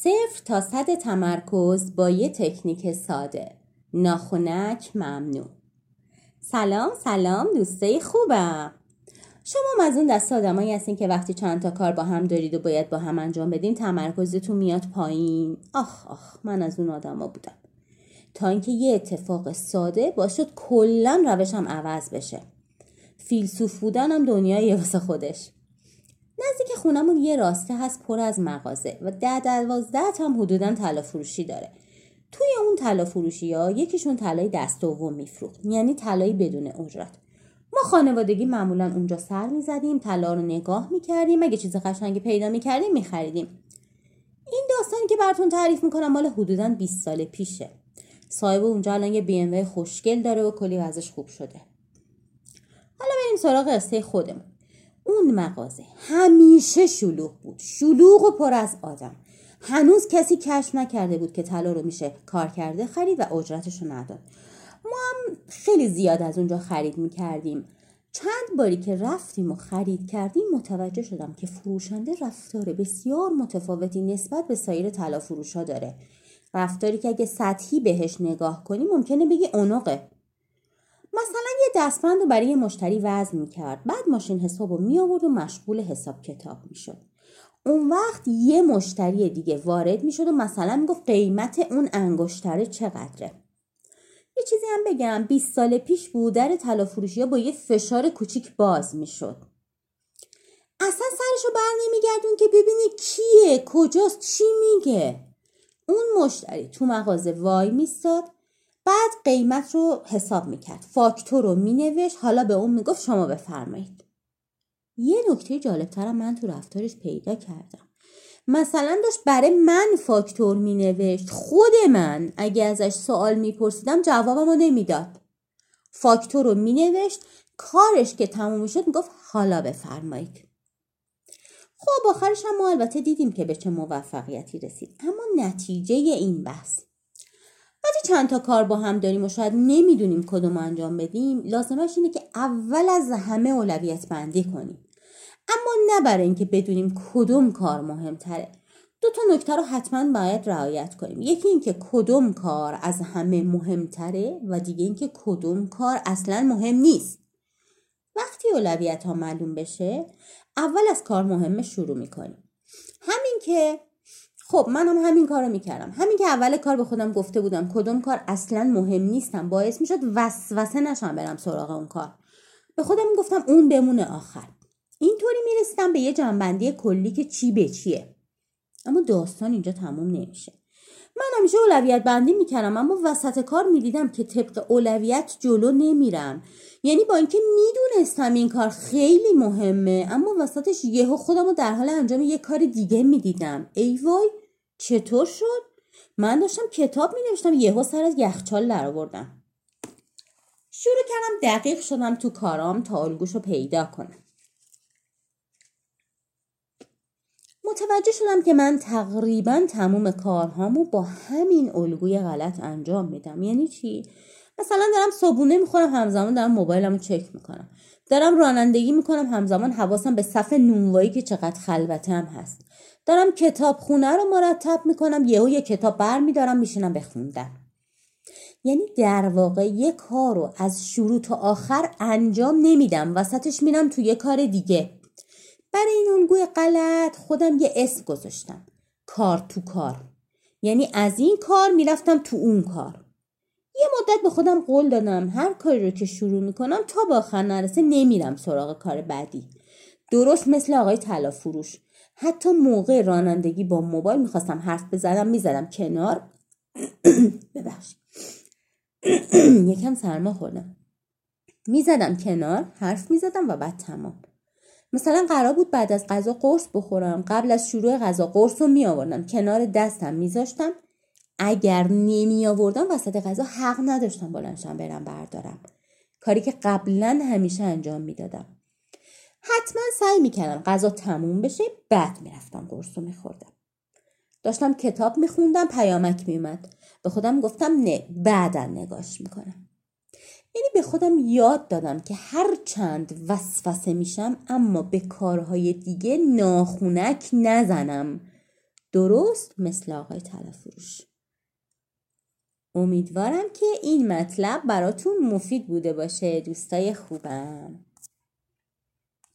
صفر تا صد تمرکز با یه تکنیک ساده. ناخونک ممنوع. سلام سلام دوسته خوبم. شما از اون دست آدمایی هستین که وقتی چند تا کار با هم دارید و باید با هم انجام بدین تمرکزتون میاد پایین. آخ آخ من از اون آدما بودم. تا اینکه یه اتفاق ساده باعث شد کلا روشم عوض بشه. فیلسوف بودنم دنیای واسه خودش. خونمون یه راسته هست پر از مغازه و ده دوازده هم حدودا طلا فروشی داره. توی اون طلا فروشی ها یکیشون طلای دست دوم میفروخت یعنی طلایی بدون اجرت ما خانوادگی معمولا اونجا سر می‌زدیم طلا رو نگاه می‌کردیم اگه چیز قشنگی پیدا می‌کردیم میخریدیم. این داستانی که براتون تعریف می‌کنم مال حدودا 20 سال پیشه. صاحب اونجا الان یه بی خوشگل داره و کلی ازش خوب شده. حالا بریم سراغ قصه خودمون. اون مغازه همیشه شلوغ بود. شلوغ و پر از آدم. هنوز کسی کشف نکرده بود که طلا رو میشه کار کرده خرید و اجرتش رو نداد. ما هم خیلی زیاد از اونجا خرید می‌کردیم. چند باری که رفتیم و خرید کردیم متوجه شدم که فروشنده رفتار بسیار متفاوتی نسبت به سایر طلا فروشا داره. رفتاری که اگه سطحی بهش نگاه کنی ممکنه بگی اونقه. مثلا یه دستبند رو برای مشتری وزن می‌کرد. بعد ماشین حساب رو می آورد و مشغول حساب کتاب می‌شد. اون وقت یه مشتری دیگه وارد می‌شد و مثلا می‌گفت قیمت اون انگشتره چقدره. یه چیزی هم بگم 20 سال پیش بود در طلا ها با یه فشار کوچیک باز می‌شد. اصلا سرشو بر نمیگردون که ببینی کیه کجاست چی میگه. اون مشتری تو مغازه وای میستاد بعد قیمت رو حساب می‌کرد. فاکتور رو مینوشت. حالا به اون می‌گفت شما بفرمایید. یه نکته جالبترم من تو رفتارش پیدا کردم. مثلا داشت برای من فاکتور مینوشت. خود من اگه ازش سوال میپرسیدم جوابم رو نمی‌داد فاکتور رو مینوشت. کارش که تموم می‌شد می‌گفت حالا بفرمایید. خب آخرش هم ما البته دیدیم که به چه موفقیتی رسید. اما نتیجه این بحث. چند تا کار با هم داریم و شاید نمی‌دونیم کدوم انجام بدیم لازمش اینه که اول از همه اولویت بندی کنیم. اما نه برای اینکه بدونیم کدوم کار مهمتره. دو تا نکته رو حتما باید رعایت کنیم. یکی اینکه کدوم کار از همه مهمتره و دیگه اینکه کدوم کار اصلا مهم نیست. وقتی اولویت ها معلوم بشه اول از کار مهمه شروع می‌کنیم. همین که خب من هم همین کار رو می‌کردم. همین که اول کار به خودم گفته بودم کدوم کار اصلا مهم نیستم. باعث می‌شد وسوسه نشم برم سراغ اون کار. به خودم گفتم اون بمونه آخر. اینطوری می‌رسیدم به یه جنبندی کلی که چی به چیه. اما داستان اینجا تموم نمیشه. من همیشه اولویت بندی می‌کردم اما وسط کار می‌دیدم که طبق اولویت جلو نمیرم. یعنی با اینکه می‌دونستم این کار خیلی مهمه اما وسطش یهو خودم رو در حال انجام یه کار دیگه می‌دیدم. ای وای چطور شد؟ من داشتم کتاب می نوشتم یهو سر از یخچال در آوردم شروع کردم دقیق شدم تو کارام تا الگوش رو پیدا کنم. متوجه شدم که من تقریبا تموم کارهامو با همین الگوی غلط انجام میدم. یعنی چی؟ مثلا دارم صبونه می‌خورم همزمان دارم موبایلمو چک می‌کنم. دارم رانندگی می‌کنم همزمان حواسم به صف نونوایی که چقدر خلوته هم هست. دارم کتاب خونه رو مرتب می‌کنم یهو یه کتاب بر میدارم میشینم بخوندم یعنی در واقع یه کار رو از شروع تا آخر انجام نمیدم. وسطش میرم تو یه کار دیگه. برای این الگوی غلط خودم یه اسم گذاشتم. کار تو کار. یعنی از این کار می‌رفتم تو اون کار. یه مدت به خودم قول دادم هر کاری رو که شروع می‌کنم تا به آخر نرسه نمیرم سراغ کار بعدی. درست مثل آقای طلا فروش حتی موقع رانندگی با موبایل می‌خواستم حرف بزنم می‌زدم کنار. ببخش. یکم سرما خوردم. می‌زدم کنار حرف می‌زدم و بعد تمام. مثلا قرار بود بعد از غذا قرص بخورم. قبل از شروع غذا قرص رو می آوردم کنار دستم میذاشتم. اگر نمی آوردم وسط غذا حق نداشتم بلنشم برم بردارم. کاری که قبلا همیشه انجام می‌دادم. حتما سعی می‌کردم غذا تموم بشه بعد می‌رفتم قرص رو میخوردم. داشتم کتاب میخوندم پیامک میومد به خودم گفتم نه بعدا نگاش می‌کنم. یعنی به خودم یاد دادم که هر چند وسوسه میشم اما به کارهای دیگه ناخونک نزنم. درست مثل آقای تلفروش امیدوارم که این مطلب براتون مفید بوده باشه دوستای خوبم.